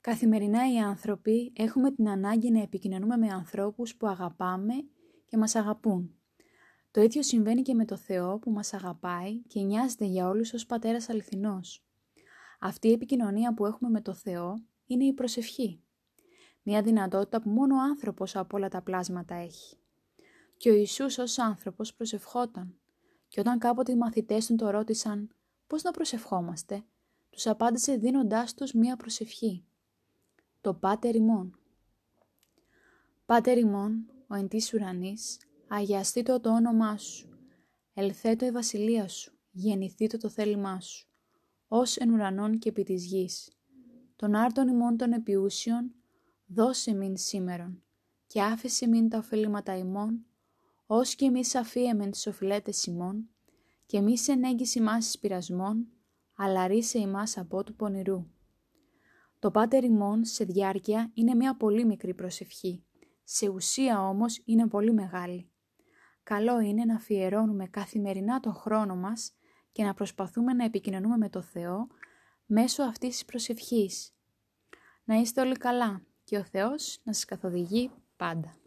Καθημερινά οι άνθρωποι έχουμε την ανάγκη να επικοινωνούμε με ανθρώπους που αγαπάμε και μας αγαπούν. Το ίδιο συμβαίνει και με το Θεό που μας αγαπάει και νοιάζεται για όλους ως Πατέρας αληθινός. Αυτή η επικοινωνία που έχουμε με το Θεό είναι η προσευχή. Μια δυνατότητα που μόνο ο άνθρωπος από όλα τα πλάσματα έχει. Και ο Ιησούς ως άνθρωπος προσευχόταν. Και όταν κάποτε οι μαθητές του το ρώτησαν πώς να προσευχόμαστε, τους απάντησε δίνοντάς τους μία προσευχή. Το Πάτερ ημών. Πάτερ ημών, ο εν της ουρανής, αγιαστήτω το όνομά σου. Ελθέτω η βασιλεία σου, γεννηθήτω το θέλημά σου. Ως εν ουρανών και επί της γης. Τον άρτον ημών των επιούσιων, δώσε μην σήμερον, και άφησε μην τα ωφελήματα ημών, ως και εμείς αφίεμεν τις οφειλέτες ημών, και μη σε ενέγγιση ημάς πειρασμών, αλλά ρίσε ημάς από του πονηρού. Το Πάτερ ημών σε διάρκεια είναι μια πολύ μικρή προσευχή, σε ουσία όμως είναι πολύ μεγάλη. Καλό είναι να αφιερώνουμε καθημερινά τον χρόνο μας και να προσπαθούμε να επικοινωνούμε με το Θεό μέσω αυτής της προσευχής. Να είστε όλοι καλά και ο Θεός να σας καθοδηγεί πάντα.